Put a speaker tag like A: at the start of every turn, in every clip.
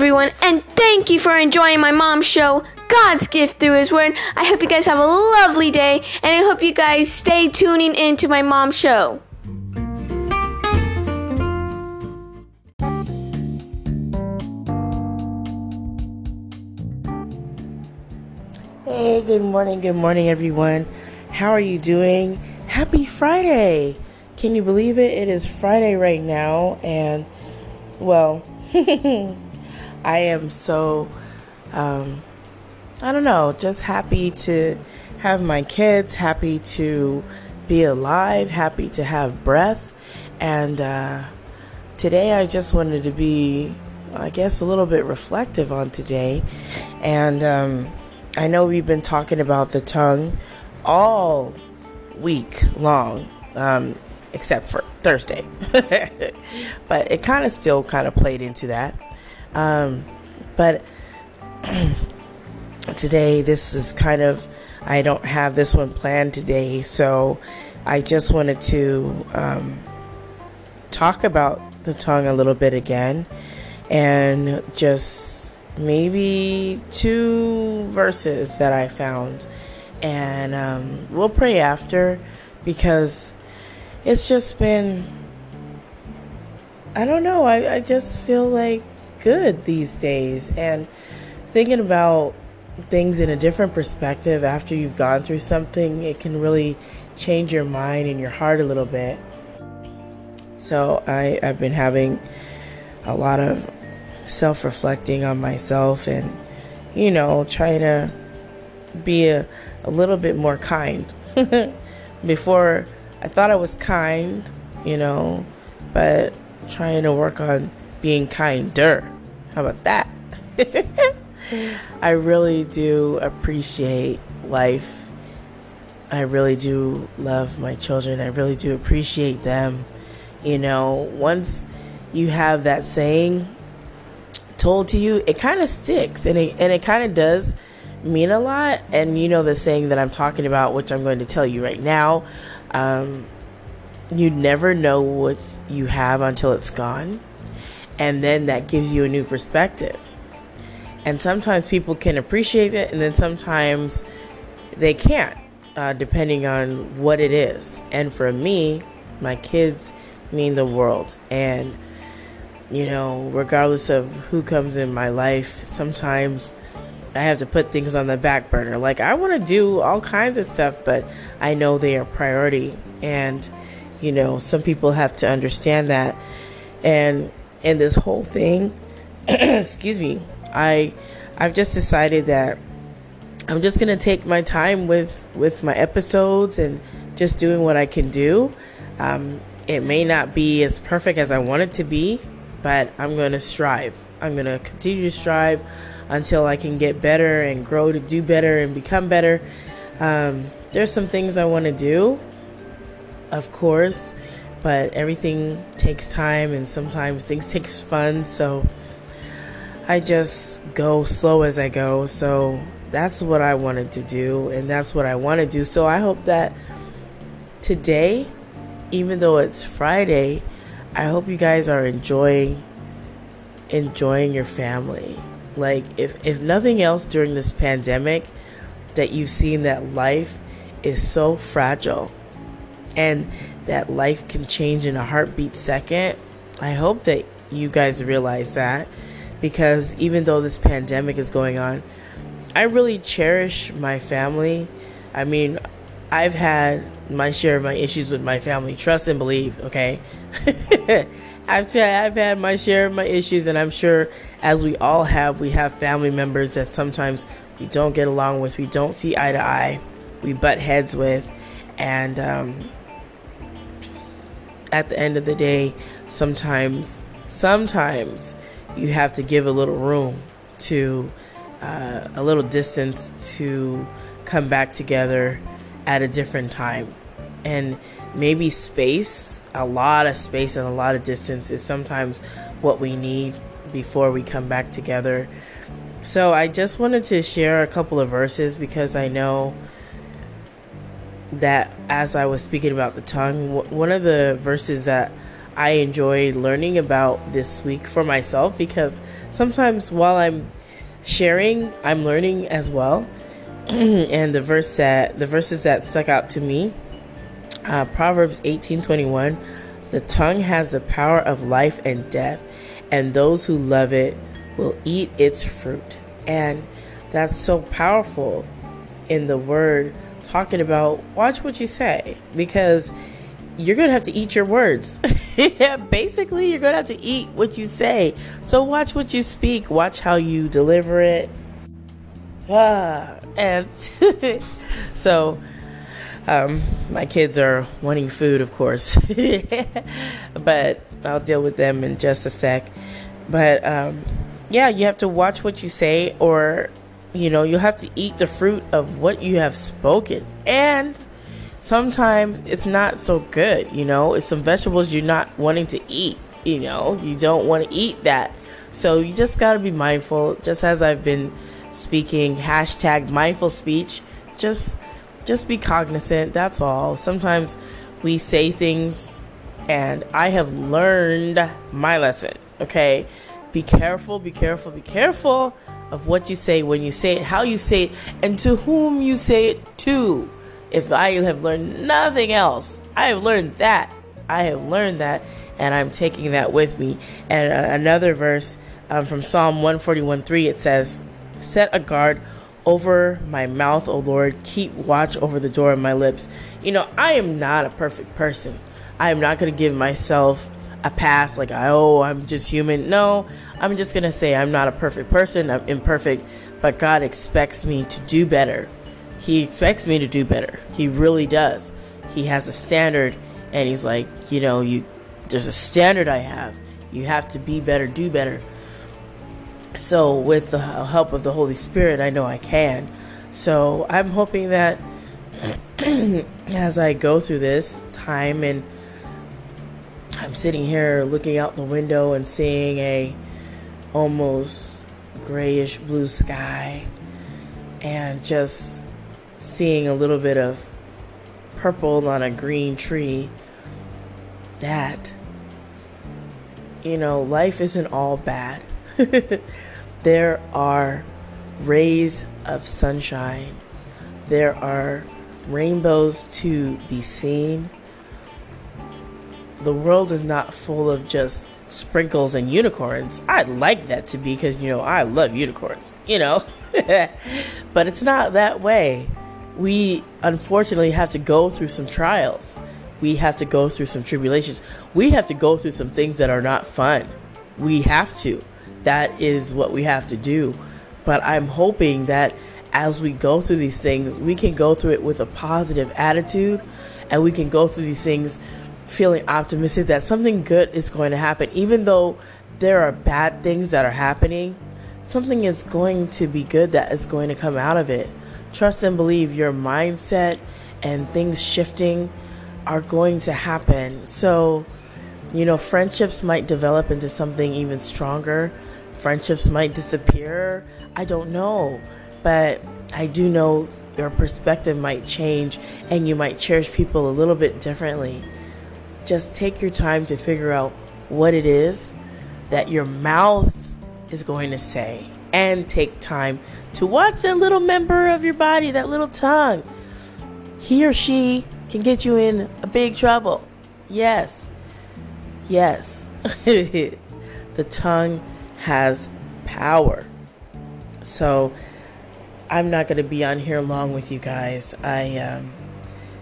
A: everyone, and thank you for enjoying my mom's show, God's Gift Through His Word. I hope you guys have a lovely day, and I hope you guys stay tuning into my mom's show.
B: Hey, good morning, good morning, everyone. How are you doing? Happy Friday! Can you believe it? It is Friday right now, and well, I am so, um, I don't know, just happy to have my kids, happy to be alive, happy to have breath, and uh, today I just wanted to be, I guess, a little bit reflective on today, and um, I know we've been talking about the tongue all week long, um, except for Thursday. but it kind of still kind of played into that. Um, but today, this is kind of, I don't have this one planned today, so I just wanted to um, talk about the tongue a little bit again and just maybe two verses that I found. And um, we'll pray after because it's just been, I don't know, I, I just feel like good these days. And thinking about things in a different perspective after you've gone through something, it can really change your mind and your heart a little bit. So I, I've been having a lot of self reflecting on myself and, you know, trying to be a, a little bit more kind. Before, I thought I was kind, you know, but trying to work on being kinder. How about that? I really do appreciate life. I really do love my children. I really do appreciate them. You know, once you have that saying told to you, it kind of sticks and it, and it kind of does mean a lot. And you know, the saying that I'm talking about, which I'm going to tell you right now, um, you never know what you have until it's gone. And then that gives you a new perspective. And sometimes people can appreciate it, and then sometimes they can't, uh, depending on what it is. And for me, my kids mean the world. And, you know, regardless of who comes in my life, sometimes I have to put things on the back burner. Like, I want to do all kinds of stuff, but I know they are priority. And, you know, some people have to understand that. And in this whole thing, excuse me, I I've just decided that I'm just gonna take my time with with my episodes and just doing what I can do. Um, it may not be as perfect as I want it to be, but I'm gonna strive. I'm gonna continue to strive until I can get better and grow to do better and become better. Um, there's some things I want to do, of course, but everything takes time and sometimes things takes fun. So I just go slow as I go. So that's what I wanted to do, and that's what I want to do. So I hope that today, even though it's Friday, I hope you guys are enjoying enjoying your family. Like if if nothing else during this pandemic that you've seen that life is so fragile and that life can change in a heartbeat second. I hope that you guys realize that because even though this pandemic is going on, I really cherish my family. I mean, I've had my share of my issues with my family. Trust and believe, okay? I've, I've had my share of my issues, and I'm sure, as we all have, we have family members that sometimes we don't get along with, we don't see eye to eye, we butt heads with, and um, at the end of the day, sometimes, sometimes you have to give a little room to uh, a little distance to come back together at a different time. And maybe space, a lot of space and a lot of distance is sometimes what we need before we come back together. So I just wanted to share a couple of verses because I know that as I was speaking about the tongue, one of the verses that I enjoyed learning about this week for myself because sometimes while I'm sharing, I'm learning as well. and the verse that the verses that stuck out to me, uh, Proverbs 18:21, the tongue has the power of life and death, and those who love it will eat its fruit. And that's so powerful in the word talking about watch what you say because you're going to have to eat your words. Basically, you're going to have to eat what you say. So watch what you speak, watch how you deliver it. Ah, and so um, my kids are wanting food, of course, but I'll deal with them in just a sec. But um, yeah, you have to watch what you say, or you know, you'll have to eat the fruit of what you have spoken. And sometimes it's not so good, you know, it's some vegetables you're not wanting to eat, you know, you don't want to eat that. So you just got to be mindful, just as I've been speaking, hashtag mindful speech, just just be cognizant, that's all. Sometimes we say things and I have learned my lesson, okay? Be careful, be careful, be careful of what you say when you say it, how you say it, and to whom you say it to. If I have learned nothing else, I have learned that. I have learned that, and I'm taking that with me. And uh, another verse um, from Psalm 141:3 it says, Set a guard over my mouth, O Lord. Keep watch over the door of my lips. You know, I am not a perfect person. I am not going to give myself a pass like oh i'm just human. No i'm just gonna say i'm not a perfect person i'm imperfect but god expects me to do better. He expects me to do better. He really does. He has a standard and he's like you know you there's a standard i have. You have to be better do better. So with the help of the holy spirit i know i can. So i'm hoping that as i go through this time and I'm sitting here looking out the window and seeing a almost grayish blue sky and just seeing a little bit of purple on a green tree that you know life isn't all bad. There are rays of sunshine. There are rainbows to be seen the world is not full of just sprinkles and unicorns. I'd like that to be because, you know, I love unicorns, you know. but it's not that way. We unfortunately have to go through some trials. We have to go through some tribulations. We have to go through some things that are not fun. We have to. That is what we have to do. But I'm hoping that as we go through these things, we can go through it with a positive attitude and we can go through these things feeling optimistic that something good is going to happen. Even though there are bad things that are happening, something is going to be good that is going to come out of it. Trust and believe your mindset and things shifting are going to happen. So, you know, friendships might develop into something even stronger. Friendships might disappear. I don't know. But I do know your perspective might change and you might cherish people a little bit differently just take your time to figure out what it is that your mouth is going to say and take time to watch that little member of your body, that little tongue. He or she can get you in a big trouble. Yes. Yes. the tongue has power. So I'm not going to be on here long with you guys. I um,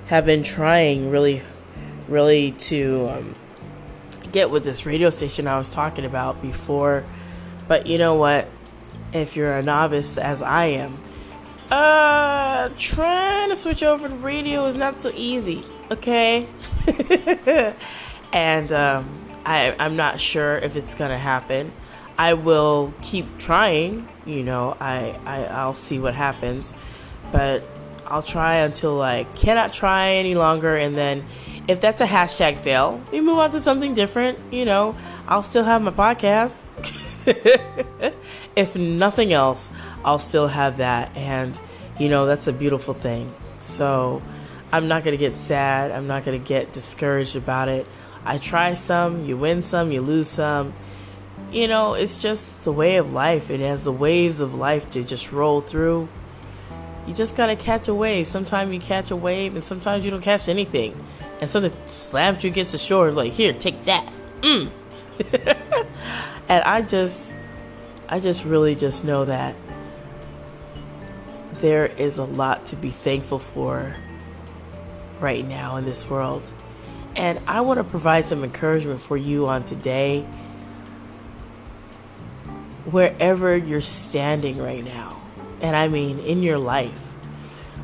B: have been trying really really to um, get with this radio station I was talking about before. But you know what? If you're a novice, as I am, Uh, trying to switch over to radio is not so easy, okay? and um, I, I'm not sure if it's gonna happen. I will keep trying, you know, I, I, I'll see what happens, but I'll try until I cannot try any longer, and then if that's a hashtag fail, we move on to something different, you know, I'll still have my podcast. if nothing else, I'll still have that. And, you know, that's a beautiful thing. So I'm not going to get sad. I'm not going to get discouraged about it. I try some, you win some, you lose some. You know, it's just the way of life. It has the waves of life to just roll through. You just got to catch a wave. Sometimes you catch a wave, and sometimes you don't catch anything. And something slams you against the shore, like, here, take that. Mm. and I just, I just really just know that there is a lot to be thankful for right now in this world. And I want to provide some encouragement for you on today, wherever you're standing right now. And I mean in your life,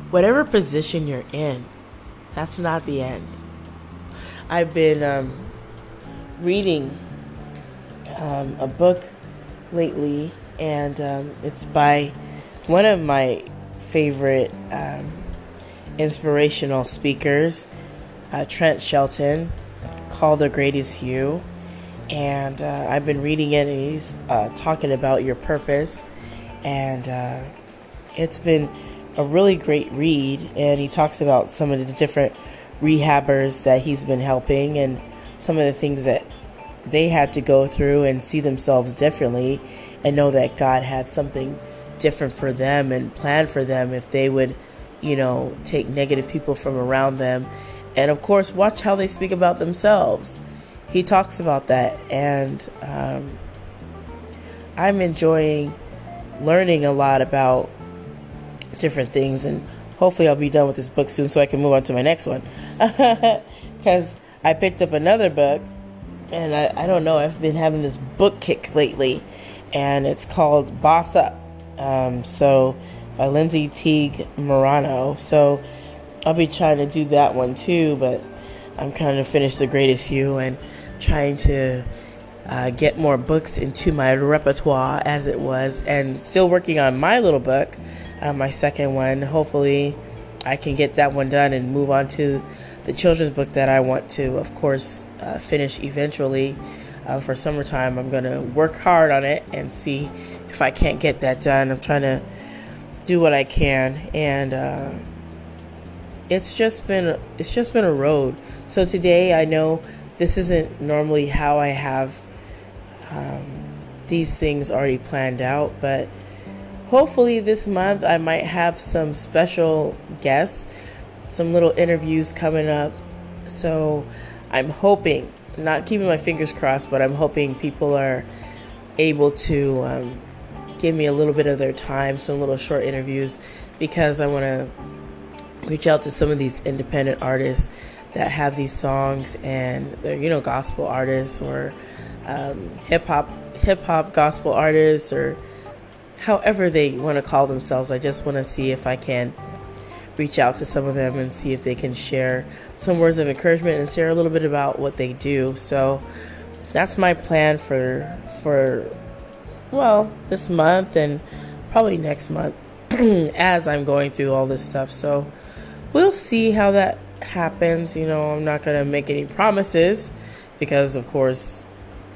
B: whatever position you're in, that's not the end. I've been um, reading um, a book lately, and um, it's by one of my favorite um, inspirational speakers, uh, Trent Shelton, called The Greatest You. And uh, I've been reading it, and he's uh, talking about your purpose. And uh, it's been a really great read. And he talks about some of the different rehabbers that he's been helping and some of the things that they had to go through and see themselves differently and know that God had something different for them and planned for them if they would, you know, take negative people from around them. And of course, watch how they speak about themselves. He talks about that, and um, I'm enjoying learning a lot about different things. And hopefully, I'll be done with this book soon so I can move on to my next one. Because I picked up another book and I, I don't know, I've been having this book kick lately, and it's called Boss Up. Um, so, by Lindsay Teague Moreno. So, I'll be trying to do that one too, but I'm trying to finish The Greatest You and trying to uh, get more books into my repertoire as it was, and still working on my little book, uh, my second one. Hopefully, I can get that one done and move on to the children's book that I want to, of course, uh, finish eventually uh, for summertime. I'm going to work hard on it and see if I can't get that done. I'm trying to do what I can, and uh, it's just been it's just been a road. So today, I know this isn't normally how I have um, these things already planned out, but hopefully this month I might have some special guests some little interviews coming up. So I'm hoping, not keeping my fingers crossed, but I'm hoping people are able to um, give me a little bit of their time, some little short interviews, because I want to reach out to some of these independent artists that have these songs and they're, you know, gospel artists or um, hip hop, hip hop gospel artists or however they want to call themselves. I just want to see if I can reach out to some of them and see if they can share some words of encouragement and share a little bit about what they do. So that's my plan for for well, this month and probably next month as I'm going through all this stuff. So we'll see how that happens. You know, I'm not going to make any promises because of course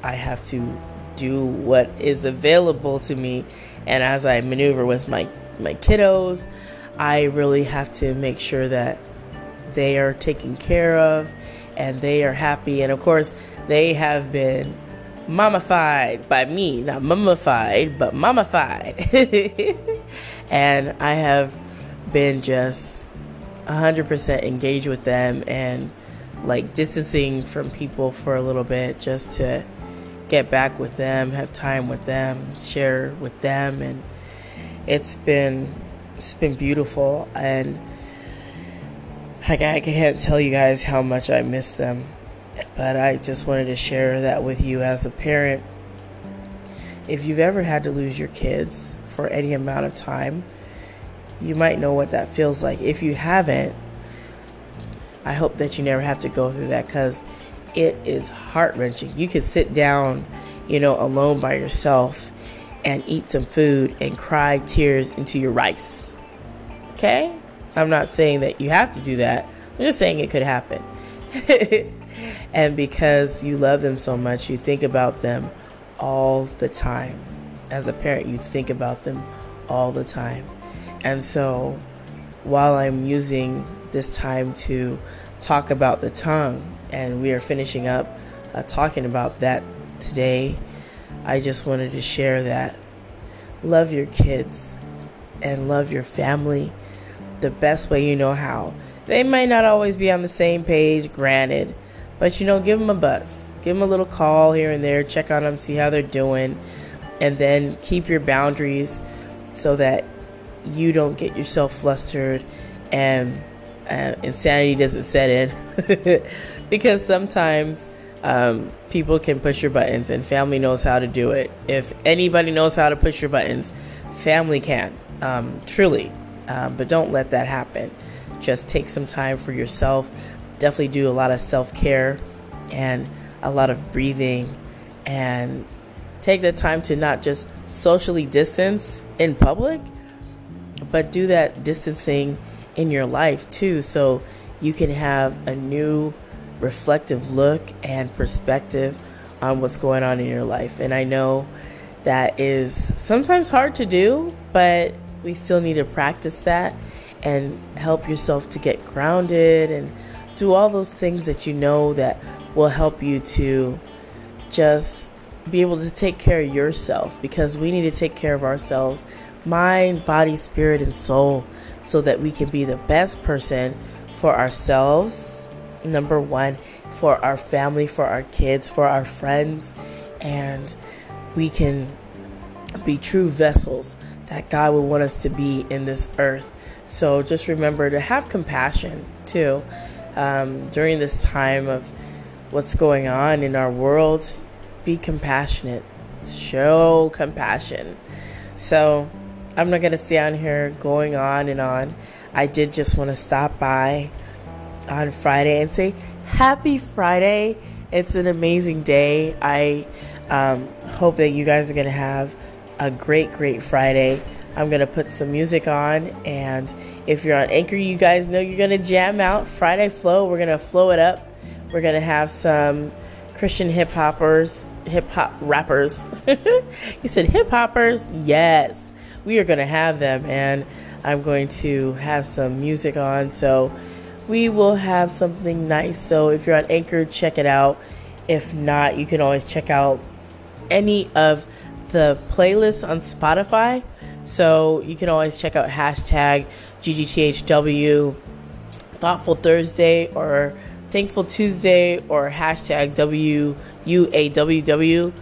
B: I have to do what is available to me and as I maneuver with my my kiddos I really have to make sure that they are taken care of and they are happy. And of course, they have been mummified by me, not mummified, but mummified. and I have been just 100% engaged with them and like distancing from people for a little bit just to get back with them, have time with them, share with them. And it's been it's been beautiful and like I can't tell you guys how much I miss them. But I just wanted to share that with you as a parent. If you've ever had to lose your kids for any amount of time, you might know what that feels like. If you haven't, I hope that you never have to go through that because it is heart wrenching. You could sit down, you know, alone by yourself and eat some food and cry tears into your rice. Okay? I'm not saying that you have to do that. I'm just saying it could happen. and because you love them so much, you think about them all the time. As a parent, you think about them all the time. And so, while I'm using this time to talk about the tongue, and we are finishing up uh, talking about that today, I just wanted to share that. Love your kids and love your family the best way you know how. They might not always be on the same page, granted, but you know, give them a buzz. Give them a little call here and there, check on them, see how they're doing, and then keep your boundaries so that you don't get yourself flustered and uh, insanity doesn't set in. because sometimes um, people can push your buttons and family knows how to do it. If anybody knows how to push your buttons, family can, um, truly. Um, but don't let that happen. Just take some time for yourself. Definitely do a lot of self care and a lot of breathing and take the time to not just socially distance in public, but do that distancing in your life too, so you can have a new reflective look and perspective on what's going on in your life. And I know that is sometimes hard to do, but we still need to practice that and help yourself to get grounded and do all those things that you know that will help you to just be able to take care of yourself because we need to take care of ourselves mind, body, spirit, and soul so that we can be the best person for ourselves, number one, for our family, for our kids, for our friends, and we can be true vessels that God would want us to be in this earth. So just remember to have compassion too um, during this time of what's going on in our world. Be compassionate, show compassion. So I'm not going to stay on here going on and on. I did just want to stop by on Friday and say happy Friday. It's an amazing day. I um, hope that you guys are going to have a great, great Friday. I'm going to put some music on, and if you're on Anchor, you guys know you're going to jam out. Friday Flow, we're going to flow it up. We're going to have some Christian hip hoppers, hip hop rappers. you said hip hoppers? Yes. We are going to have them, and I'm going to have some music on. So we will have something nice. So if you're on Anchor, check it out. If not, you can always check out any of the playlists on Spotify. So you can always check out hashtag GGTHW, Thoughtful Thursday, or Thankful Tuesday, or hashtag WUAWW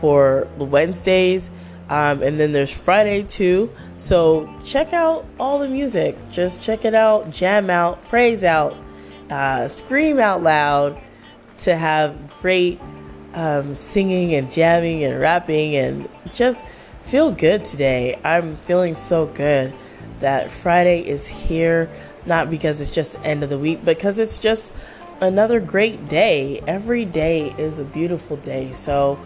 B: for the Wednesdays. Um, and then there's Friday too. So check out all the music. Just check it out, jam out, praise out, uh, scream out loud to have great um, singing and jamming and rapping and just feel good today. I'm feeling so good that Friday is here, not because it's just end of the week, but because it's just another great day. Every day is a beautiful day. So,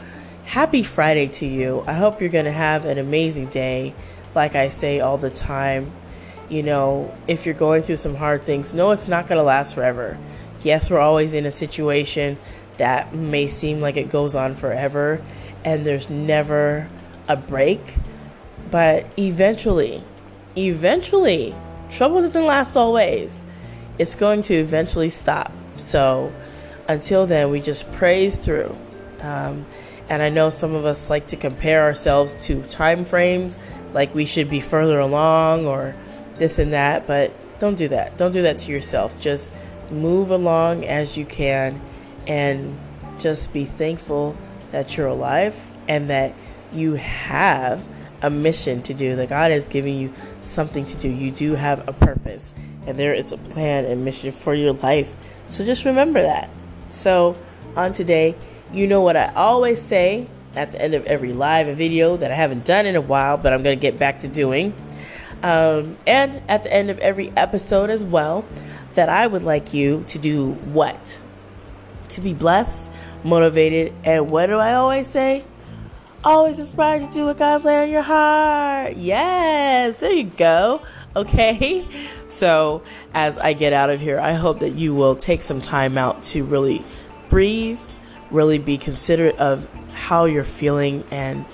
B: happy Friday to you. I hope you're going to have an amazing day. Like I say all the time, you know, if you're going through some hard things, no, it's not going to last forever. Yes, we're always in a situation that may seem like it goes on forever and there's never a break, but eventually, eventually, trouble doesn't last always. It's going to eventually stop. So until then, we just praise through. Um, and I know some of us like to compare ourselves to time frames, like we should be further along or this and that, but don't do that. Don't do that to yourself. Just move along as you can and just be thankful that you're alive and that you have a mission to do, that God is giving you something to do. You do have a purpose, and there is a plan and mission for your life. So just remember that. So, on today, you know what I always say at the end of every live video that I haven't done in a while, but I'm going to get back to doing. Um, and at the end of every episode as well, that I would like you to do what? To be blessed, motivated, and what do I always say? Always inspired to do what God's laid on your heart. Yes, there you go. Okay. So, as I get out of here, I hope that you will take some time out to really breathe, really be considerate of how you're feeling, and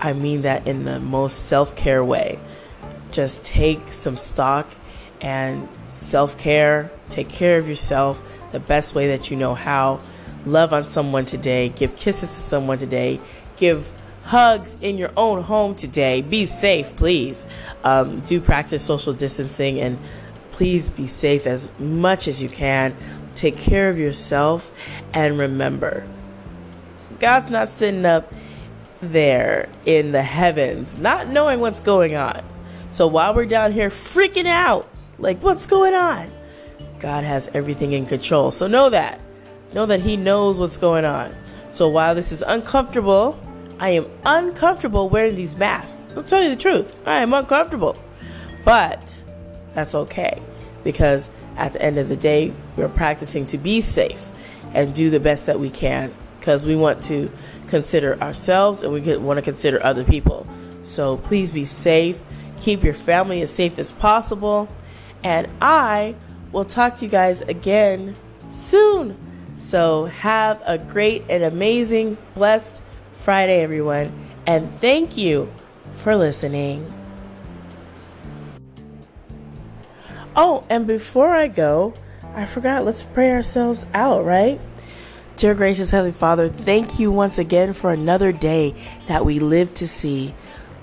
B: I mean that in the most self care way. Just take some stock and self care, take care of yourself the best way that you know how. Love on someone today, give kisses to someone today, give hugs in your own home today. Be safe, please. Um, do practice social distancing and please be safe as much as you can. Take care of yourself and remember, God's not sitting up there in the heavens, not knowing what's going on. So while we're down here freaking out, like what's going on, God has everything in control. So know that. Know that He knows what's going on. So while this is uncomfortable, I am uncomfortable wearing these masks. I'll tell you the truth. I am uncomfortable. But that's okay because at the end of the day, we're practicing to be safe and do the best that we can because we want to consider ourselves and we want to consider other people. So please be safe. Keep your family as safe as possible. And I will talk to you guys again soon. So have a great and amazing, blessed, Friday, everyone, and thank you for listening. Oh, and before I go, I forgot, let's pray ourselves out, right? Dear gracious Heavenly Father, thank you once again for another day that we live to see.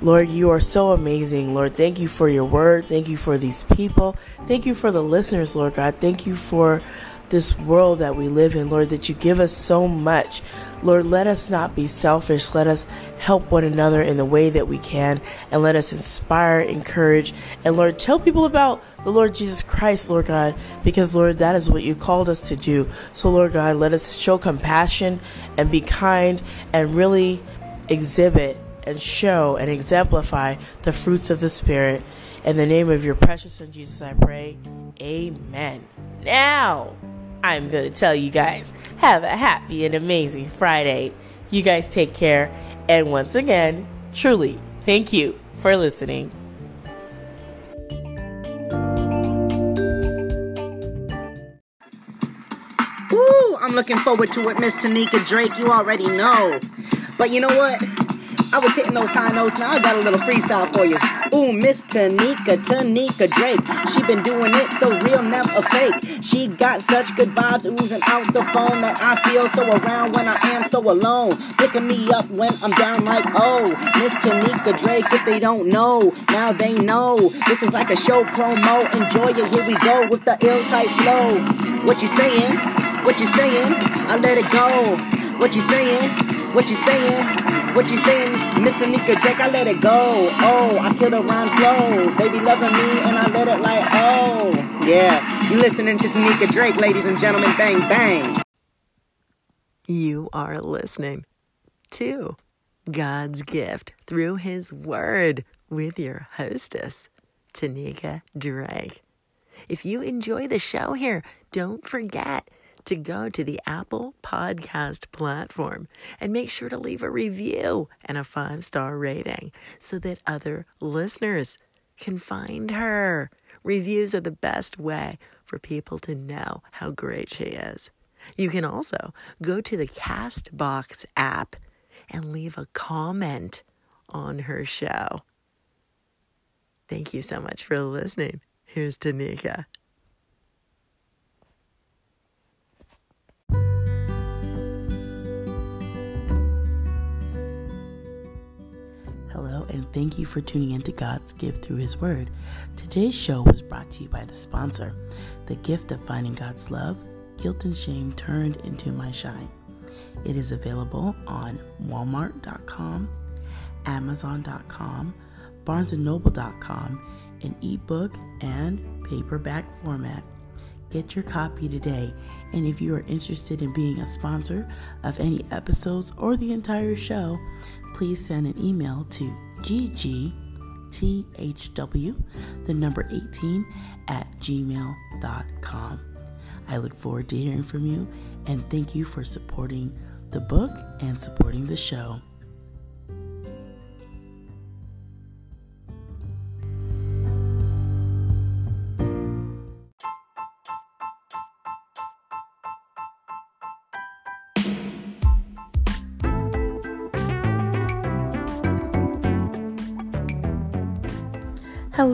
B: Lord, you are so amazing. Lord, thank you for your word. Thank you for these people. Thank you for the listeners, Lord God. Thank you for this world that we live in, Lord, that you give us so much. Lord, let us not be selfish. Let us help one another in the way that we can, and let us inspire, encourage, and Lord, tell people about the Lord Jesus Christ, Lord God, because Lord, that is what you called us to do. So, Lord God, let us show compassion and be kind and really exhibit and show and exemplify the fruits of the Spirit. In the name of your precious Son, Jesus, I pray. Amen. Now, I'm going to tell you guys have a happy and amazing Friday. You guys take care. And once again, truly, thank you for listening.
C: Ooh, I'm looking forward to it, Miss Tanika Drake. You already know. But you know what? I was hitting those high notes. Now I got a little freestyle for you. Ooh, Miss Tanika, Tanika Drake. She been doing it so real, never fake. She got such good vibes oozing out the phone that I feel so around when I am so alone. Picking me up when I'm down like, oh, Miss Tanika Drake. If they don't know, now they know. This is like a show promo. Enjoy it. Here we go with the ill type flow. What you saying? What you saying? I let it go. What you saying? What you saying? What you saying, Miss Tanika Drake? I let it go. Oh, I kill the rhyme slow. They be loving me and I let it like, oh. Yeah, you listening to Tanika Drake, ladies and gentlemen. Bang, bang.
D: You are listening to God's gift through His Word with your hostess, Tanika Drake. If you enjoy the show here, don't forget to go to the Apple Podcast platform and make sure to leave a review and a five star rating so that other listeners can find her. Reviews are the best way for people to know how great she is. You can also go to the Castbox app and leave a comment on her show. Thank you so much for listening. Here's Tanika.
B: And thank you for tuning in to God's gift through His Word. Today's show was brought to you by the sponsor, The Gift of Finding God's Love Guilt and Shame Turned into My Shine. It is available on Walmart.com, Amazon.com, BarnesandNoble.com in ebook and paperback format. Get your copy today. And if you are interested in being a sponsor of any episodes or the entire show, please send an email to gg THW, the number 18, at gmail.com. I look forward to hearing from you and thank you for supporting the book and supporting the show.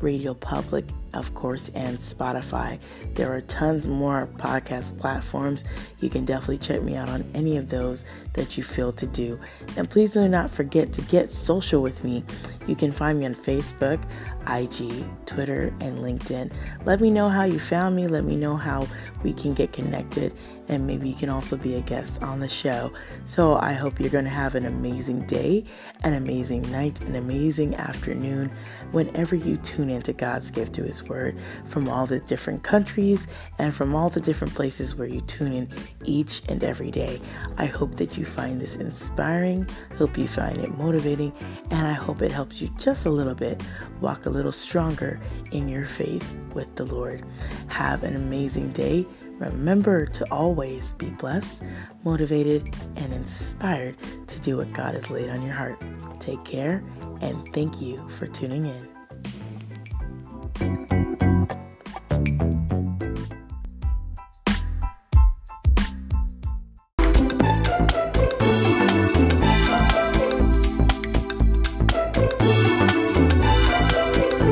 B: Radio Public, of course, and Spotify. There are tons more podcast platforms. You can definitely check me out on any of those that you feel to do. And please do not forget to get social with me. You can find me on Facebook, IG, Twitter, and LinkedIn. Let me know how you found me. Let me know how we can get connected, and maybe you can also be a guest on the show. So I hope you're going to have an amazing day, an amazing night, an amazing afternoon whenever you tune into God's gift through His Word from all the different countries and from all the different places where you tune in each and every day. I hope that you find this inspiring, hope you find it motivating, and I hope it helps you just a little bit walk a little stronger in your faith with the Lord. Have an amazing day. Remember to always be blessed, motivated, and inspired to do what God has laid on your heart. Take care, and thank you for tuning in.